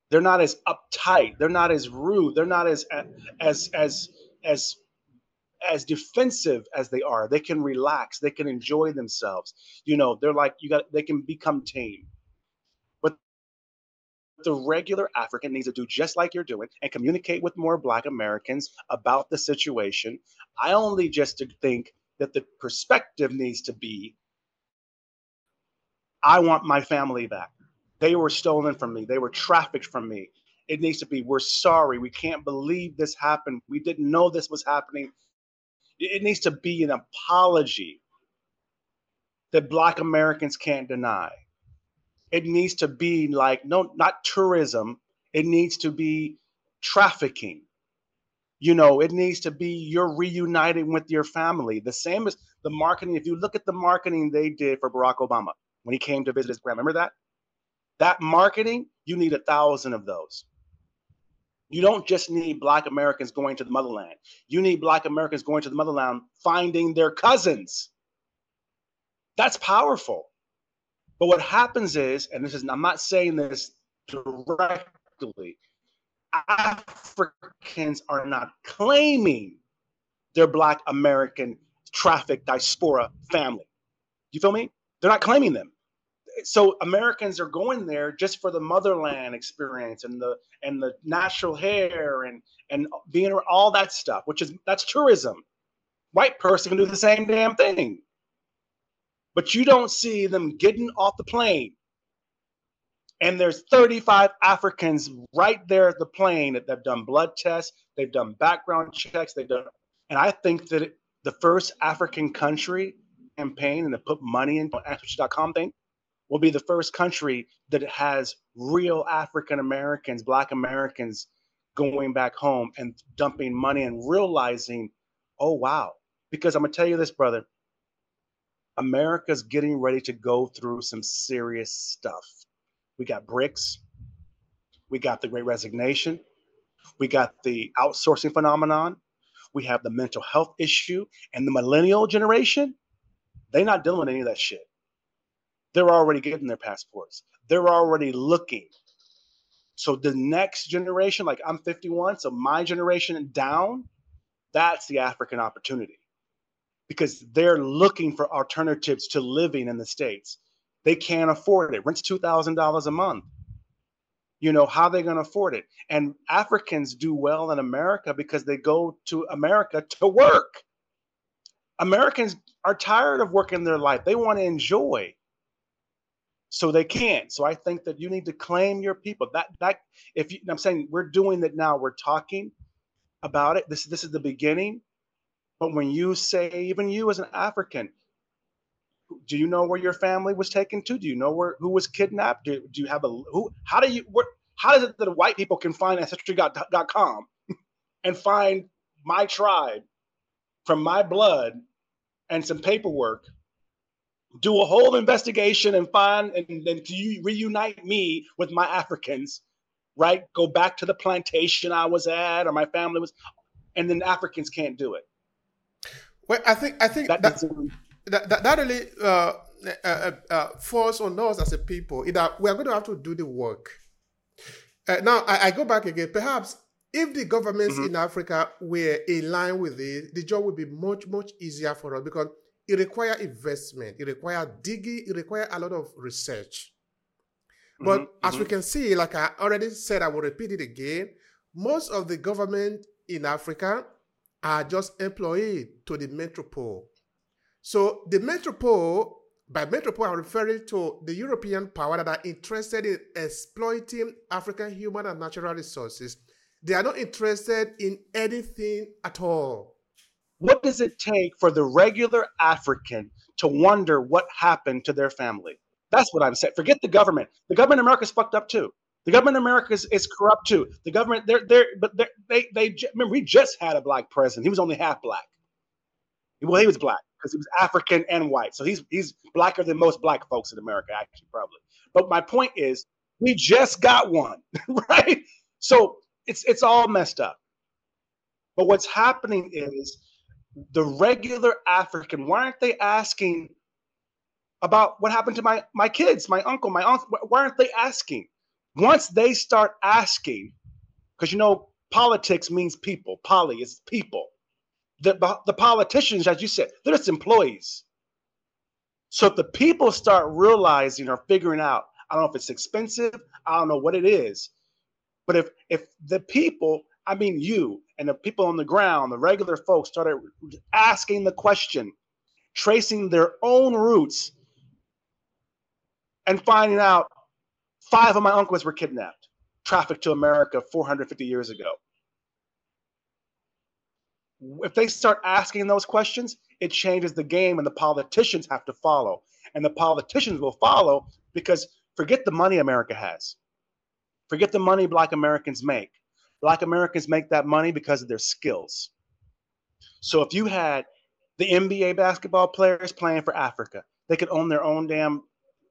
They're not as uptight. They're not as rude. They're not as as as as as defensive as they are they can relax they can enjoy themselves you know they're like you got they can become tame but the regular african needs to do just like you're doing and communicate with more black americans about the situation i only just think that the perspective needs to be i want my family back they were stolen from me they were trafficked from me it needs to be we're sorry we can't believe this happened we didn't know this was happening it needs to be an apology that Black Americans can't deny. It needs to be like, no, not tourism. It needs to be trafficking. You know, it needs to be you're reuniting with your family. The same as the marketing. If you look at the marketing they did for Barack Obama when he came to visit his grandma, remember that? That marketing, you need a thousand of those. You don't just need Black Americans going to the motherland. You need Black Americans going to the motherland, finding their cousins. That's powerful. But what happens is, and this is, I'm not saying this directly, Africans are not claiming their Black American traffic diaspora family. You feel me? They're not claiming them so Americans are going there just for the motherland experience and the and the natural hair and and being all that stuff, which is that's tourism. White person can do the same damn thing, but you don't see them getting off the plane. And there's 35 Africans right there at the plane that they've done blood tests, they've done background checks, they've done, and I think that it, the first African country campaign and to put money into Ancestry.com thing will be the first country that has real African Americans, Black Americans going back home and dumping money and realizing, oh, wow. Because I'm going to tell you this, brother America's getting ready to go through some serious stuff. We got BRICS, we got the great resignation, we got the outsourcing phenomenon, we have the mental health issue, and the millennial generation, they're not dealing with any of that shit they're already getting their passports. They're already looking. So the next generation, like I'm 51, so my generation down, That's the African opportunity because they're looking for alternatives to living in the States. They can't afford it. Rent's $2,000 a month. You know, how are they going to afford it? And Africans do well in America because they go to America to work. Americans are tired of working their life. They want to enjoy. So they can't. So I think that you need to claim your people. That that if you, I'm saying we're doing it now, we're talking about it. This this is the beginning. But when you say, even you as an African, do you know where your family was taken to? Do you know where who was kidnapped? Do, do you have a who? How do you what? How is it that white people can find ancestry.com <laughs> and find my tribe from my blood and some paperwork, do a whole investigation and find and then you reunite me with my Africans, right? Go back to the plantation I was at or my family was, and then Africans can't do it. Well, I think I think that that, that, that, that really uh, uh, uh, uh, falls on us as a people. That we are going to have to do the work. Uh, now I, I, go back again. Perhaps if the governments mm-hmm. in Africa were in line with it, the job would be much, much easier for us because it requires investment, it requires digging, it requires a lot of research. But mm-hmm. as mm-hmm. we can see, like I already said, I will repeat it again. Most of the government in Africa are just employed to the metropole. So the metropole, by metropole, I'm referring to the European power that are interested in exploiting African human and natural resources they are not interested in anything at all. What does it take for the regular African to wonder what happened to their family? That's what I'm saying. Forget the government. The government in America is fucked up too. The government in America is, is corrupt too. The government, they're, they're, but they're, they, they, remember, we just had a black president. He was only half black. Well, he was black because he was African and white. So he's, he's blacker than most black folks in America, actually, probably. But my point is, we just got one, <laughs> right? So it's it's all messed up. But what's happening is the regular African, why aren't they asking about what happened to my my kids, my uncle, my aunt? Why aren't they asking? Once they start asking, because you know politics means people. Poly is people. The, the politicians, as you said, they're just employees. So if the people start realizing or figuring out, I don't know if it's expensive, I don't know what it is, but if if the people, I mean you and the people on the ground, the regular folks started asking the question, tracing their own roots, and finding out five of my uncles were kidnapped, trafficked to America 450 years ago. If they start asking those questions, it changes the game, and the politicians have to follow. And the politicians will follow because forget the money America has. Forget the money Black Americans make. Black Americans make that money because of their skills. So if you had the NBA basketball players playing for Africa, they could own their own damn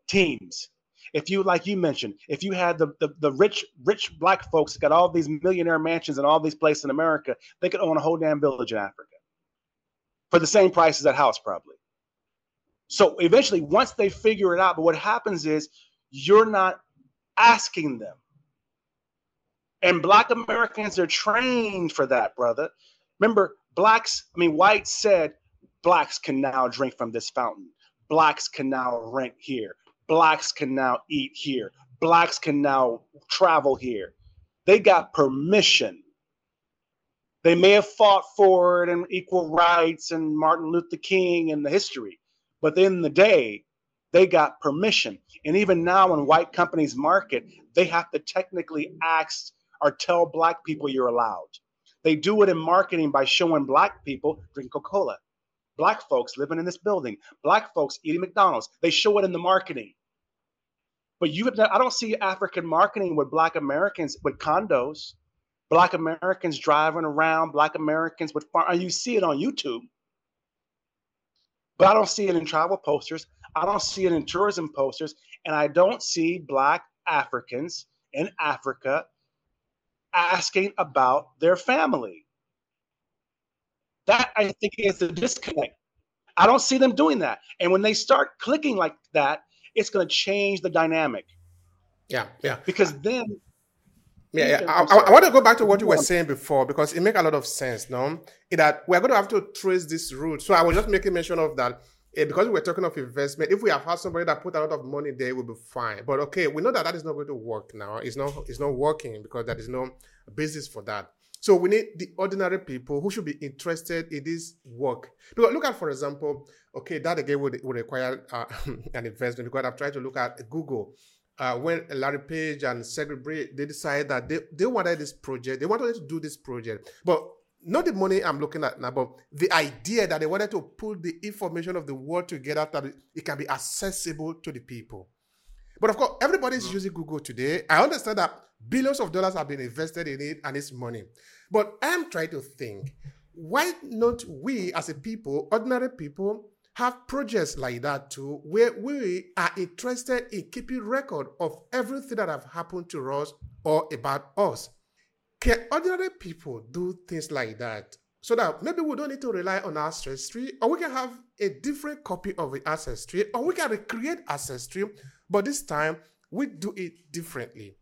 teams. If you, like you mentioned, if you had the, the, the rich, rich black folks that got all these millionaire mansions and all these places in America, they could own a whole damn village in Africa for the same price as that house, probably. So eventually, once they figure it out, but what happens is you're not asking them. And black Americans are trained for that, brother. Remember, blacks, I mean, whites said blacks can now drink from this fountain. Blacks can now rent here. Blacks can now eat here. Blacks can now travel here. They got permission. They may have fought for it and equal rights and Martin Luther King and the history, but in the day, they got permission. And even now, when white companies market, they have to technically ask or tell black people you're allowed. They do it in marketing by showing black people drink Coca-Cola. Black folks living in this building, black folks eating McDonald's. They show it in the marketing. But you have I don't see African marketing with black Americans with condos, black Americans driving around, black Americans with farm. You see it on YouTube. But I don't see it in travel posters. I don't see it in tourism posters. And I don't see black Africans in Africa asking about their family. That I think is the disconnect. I don't see them doing that. And when they start clicking like that, it's going to change the dynamic. Yeah, yeah. Because then Yeah, yeah. I, I, I, want to go back to what you were saying before because it makes a lot of sense. No, in that we're going to have to trace this route. So I was just making mention of that. Eh, because we were talking of investment, if we have had somebody that put a lot of money there, we'll be fine. But okay, we know that that is not going to work now. It's not. It's not working because there is no basis for that. So we need the ordinary people who should be interested in this work. Because look at, for example, okay, that again would, would require uh, <laughs> an investment because I've tried to look at Google. Uh, when Larry Page and Brin, they decided that they, they wanted this project, they wanted to do this project, but not the money I'm looking at now, but the idea that they wanted to pull the information of the world together that it can be accessible to the people. But of course, everybody's mm-hmm. using Google today. I understand that billions of dollars have been invested in it and it's money. But I'm trying to think, why not we as a people, ordinary people, have projects like that too, where we are interested in keeping record of everything that have happened to us or about us. Can ordinary people do things like that? So that maybe we don't need to rely on ancestry, or we can have a different copy of the ancestry, or we can recreate ancestry, but this time we do it differently.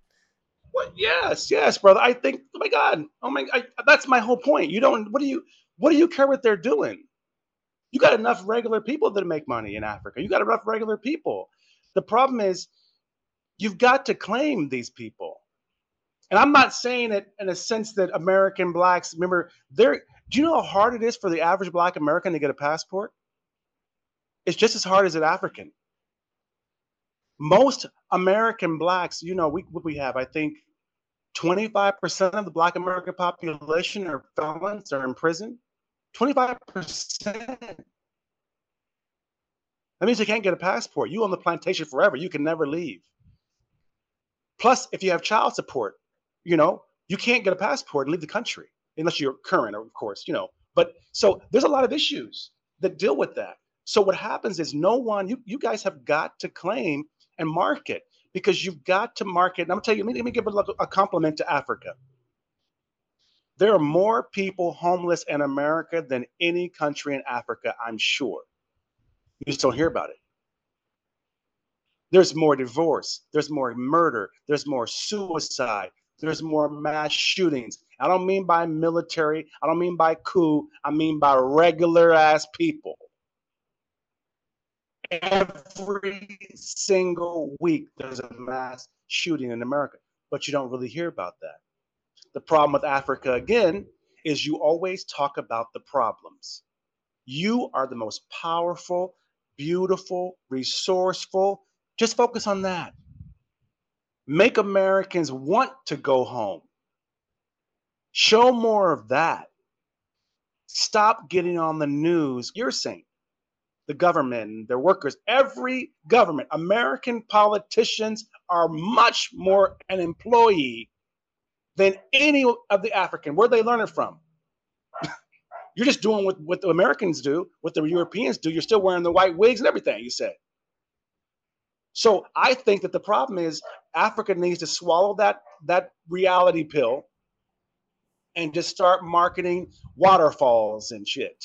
Well, yes, yes, brother. I think, oh my God, oh my, I, that's my whole point. You don't. What do you? What do you care what they're doing? You got enough regular people that make money in Africa. You got enough regular people. The problem is, you've got to claim these people. And I'm not saying it in a sense that American blacks, remember, they're, do you know how hard it is for the average black American to get a passport? It's just as hard as an African. Most American blacks, you know, we, what we have, I think 25% of the black American population are felons, are in prison. 25%. That means you can't get a passport. You own the plantation forever. You can never leave. Plus, if you have child support, you know, you can't get a passport and leave the country unless you're current, of course, you know. But so there's a lot of issues that deal with that. So what happens is no one, you, you guys have got to claim and market because you've got to market. And I'm gonna tell you, let me, let me give a, a compliment to Africa. There are more people homeless in America than any country in Africa, I'm sure. You just don't hear about it. There's more divorce, there's more murder, there's more suicide, there's more mass shootings. I don't mean by military, I don't mean by coup, I mean by regular ass people. Every single week, there's a mass shooting in America, but you don't really hear about that. The problem with Africa, again, is you always talk about the problems. You are the most powerful, beautiful, resourceful. Just focus on that. Make Americans want to go home. Show more of that. Stop getting on the news. You're saying the government, their workers, every government, American politicians are much more an employee than any of the African. Where they learn it from? <laughs> You're just doing what, what the Americans do, what the Europeans do. You're still wearing the white wigs and everything, you said. So I think that the problem is Africa needs to swallow that that reality pill and just start marketing waterfalls and shit.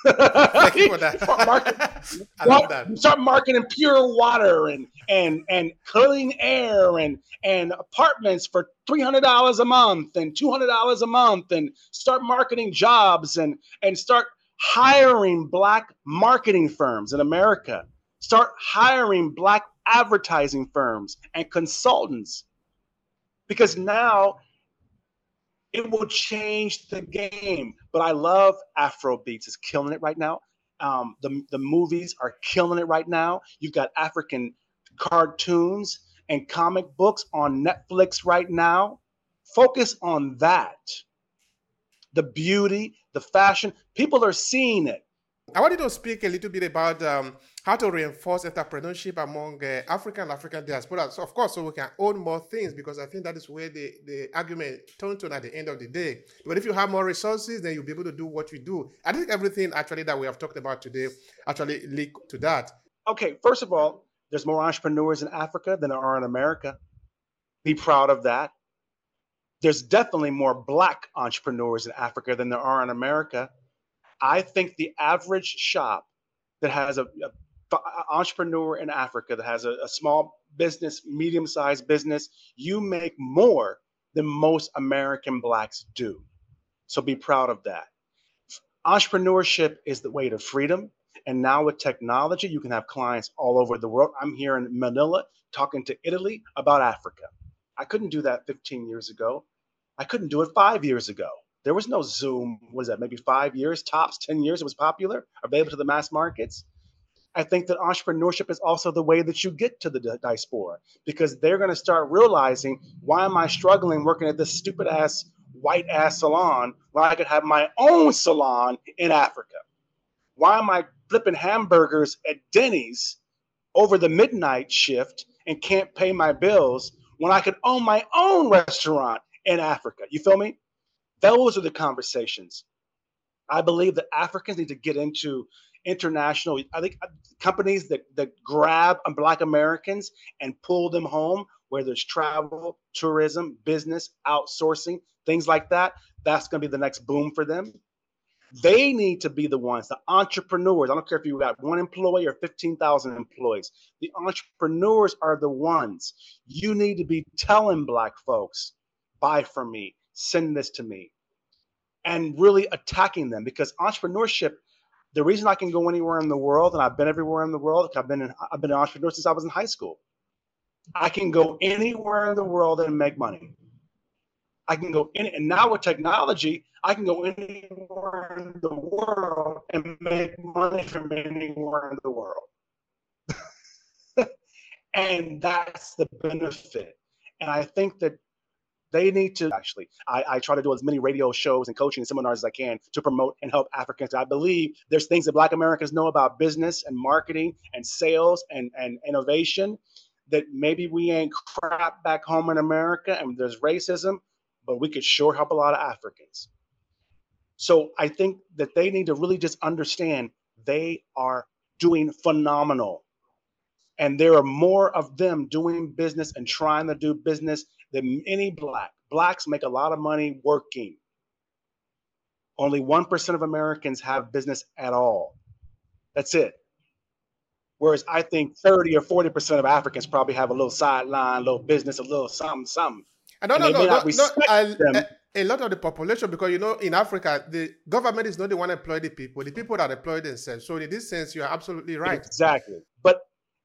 <laughs> Thank you for start, marketing, <laughs> that. start marketing pure water and and and clean air and and apartments for three hundred dollars a month and two hundred dollars a month and start marketing jobs and and start hiring black marketing firms in America. Start hiring black advertising firms and consultants because now it will change the game. But I love Afro beats; it's killing it right now. Um, the, the movies are killing it right now. You've got African cartoons and comic books on Netflix right now. Focus on that. The beauty, the fashion, people are seeing it. I wanted to speak a little bit about um, how to reinforce entrepreneurship among uh, African and African diaspora. So, of course, so we can own more things because I think that is where the, the argument turns to at the end of the day. But if you have more resources, then you'll be able to do what you do. I think everything actually that we have talked about today actually lead to that. Okay, first of all, there's more entrepreneurs in Africa than there are in America. Be proud of that. There's definitely more black entrepreneurs in Africa than there are in America. I think the average shop that has a, a entrepreneur in Africa that has a, a small business, medium-sized business, you make more than most American blacks do. So be proud of that. Entrepreneurship is the way to freedom. And now with technology, you can have clients all over the world. I'm here in Manila talking to Italy about Africa. I couldn't do that 15 years ago. I couldn't do it five years ago. There was no Zoom. Was that maybe five years tops, 10 years? It was popular, available to the mass markets. I think that entrepreneurship is also the way that you get to the diaspora because they're going to start realizing why am I struggling working at this stupid ass white ass salon when I could have my own salon in Africa? Why am I flipping hamburgers at Denny's over the midnight shift and can't pay my bills when I could own my own restaurant in Africa? You feel me? Those are the conversations. I believe that Africans need to get into international. I think companies that that grab Black Americans and pull them home, where there's travel, tourism, business, outsourcing, things like that. That's going to be the next boom for them. They need to be the ones, the entrepreneurs. I don't care if you got one employee or 15,000 employees. The entrepreneurs are the ones. You need to be telling Black folks, buy from me, send this to me, and really attacking them because entrepreneurship. The reason I can go anywhere in the world, and I've been everywhere in the world, I've been in, I've been an entrepreneur since I was in high school. I can go anywhere in the world and make money. I can go in, and now with technology, I can go anywhere in the world and make money from anywhere in the world. <laughs> and that's the benefit. And I think that they need to actually I, I, try to do as many radio shows and coaching and seminars as i can to promote and help africans. I believe there's things that black americans know about business and marketing and sales and, and innovation that maybe we ain't crap back home in america and there's racism but we could sure help a lot of africans. So i think that they need to really just understand they are doing phenomenal. And there are more of them doing business and trying to do business than any black. Blacks make a lot of money working. Only 1% of Americans have business at all. That's it. Whereas I think 30 or 40% of Africans probably have a little sideline, a little business, a little something, something. Uh, I don't know, no, no, no, no a lot of the population, because you know, in Africa, the government is not the one employ the people, the people that employ themselves. So in this sense, you are absolutely right. Exactly. But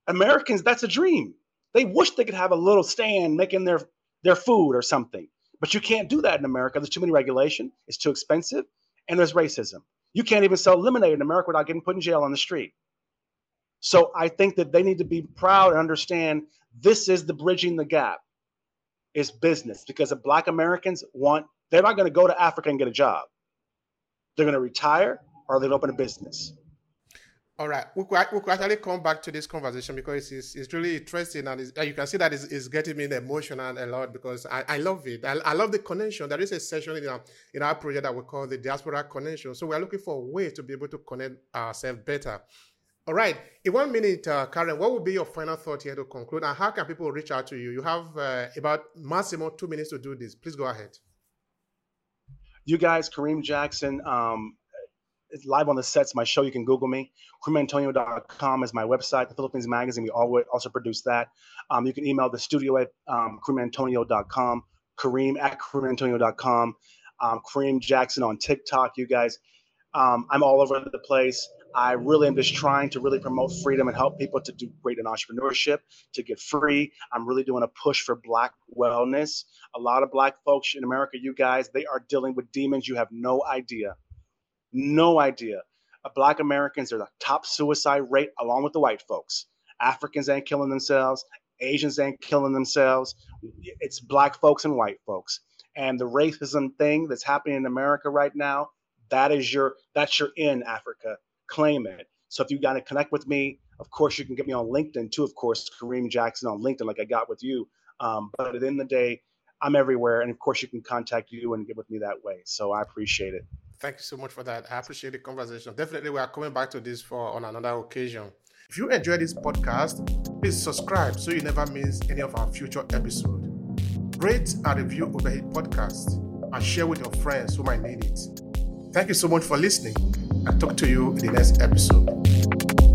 Americans, that's a dream. They wish they could have a little stand making their their food or something. But you can't do that in America. There's too many regulation. It's too expensive, and there's racism. You can't even sell lemonade in America without getting put in jail on the street. So I think that they need to be proud and understand this is the bridging the gap. Is business because the Black Americans want they're not going to go to Africa and get a job. They're going to retire or to open a business. All right, we could, we could actually come back to this conversation because it's, it's really interesting and you can see that it's, it's, getting me emotional a lot because I, I love it. I, I, love the connection. There is a session in our, in our project that we call the Diaspora Connection. So we're looking for a way to be able to connect ourselves better. All right, in one minute, uh, Kareem, what would be your final thought here to conclude and how can people reach out to you? You have uh, about maximum two minutes to do this. Please go ahead. You guys, Kareem Jackson, um, it's live on the sets. My show, you can Google me. KareemAntonio.com is my website. The Philippines Magazine, we also produce that. Um, you can email the studio at um, KareemAntonio.com, Kareem at KareemAntonio.com, um, Kareem Jackson on TikTok, you guys. Um, I'm all over the place. I really am just trying to really promote freedom and help people to do great in entrepreneurship, to get free. I'm really doing a push for Black wellness. A lot of Black folks in America, you guys, they are dealing with demons you have no idea. No idea. Uh, black Americans are the top suicide rate along with the white folks. Africans ain't killing themselves. Asians ain't killing themselves. It's black folks and white folks. And the racism thing that's happening in America right now, that is your that's your in Africa. Claim it. So if you got to connect with me, of course you can get me on LinkedIn too. Of course, Kareem Jackson on LinkedIn, like I got with you. Um, but at the end of the day, I'm everywhere, and of course you can contact you and get with me that way. So I appreciate it. Thank you so much for that. I appreciate the conversation. Definitely, we are coming back to this for on another occasion. If you enjoy this podcast, please subscribe so you never miss any of our future episodes. Rate and review Obehi Podcast and share with your friends who might need it. Thank you so much for listening. I'll talk to you in the next episode.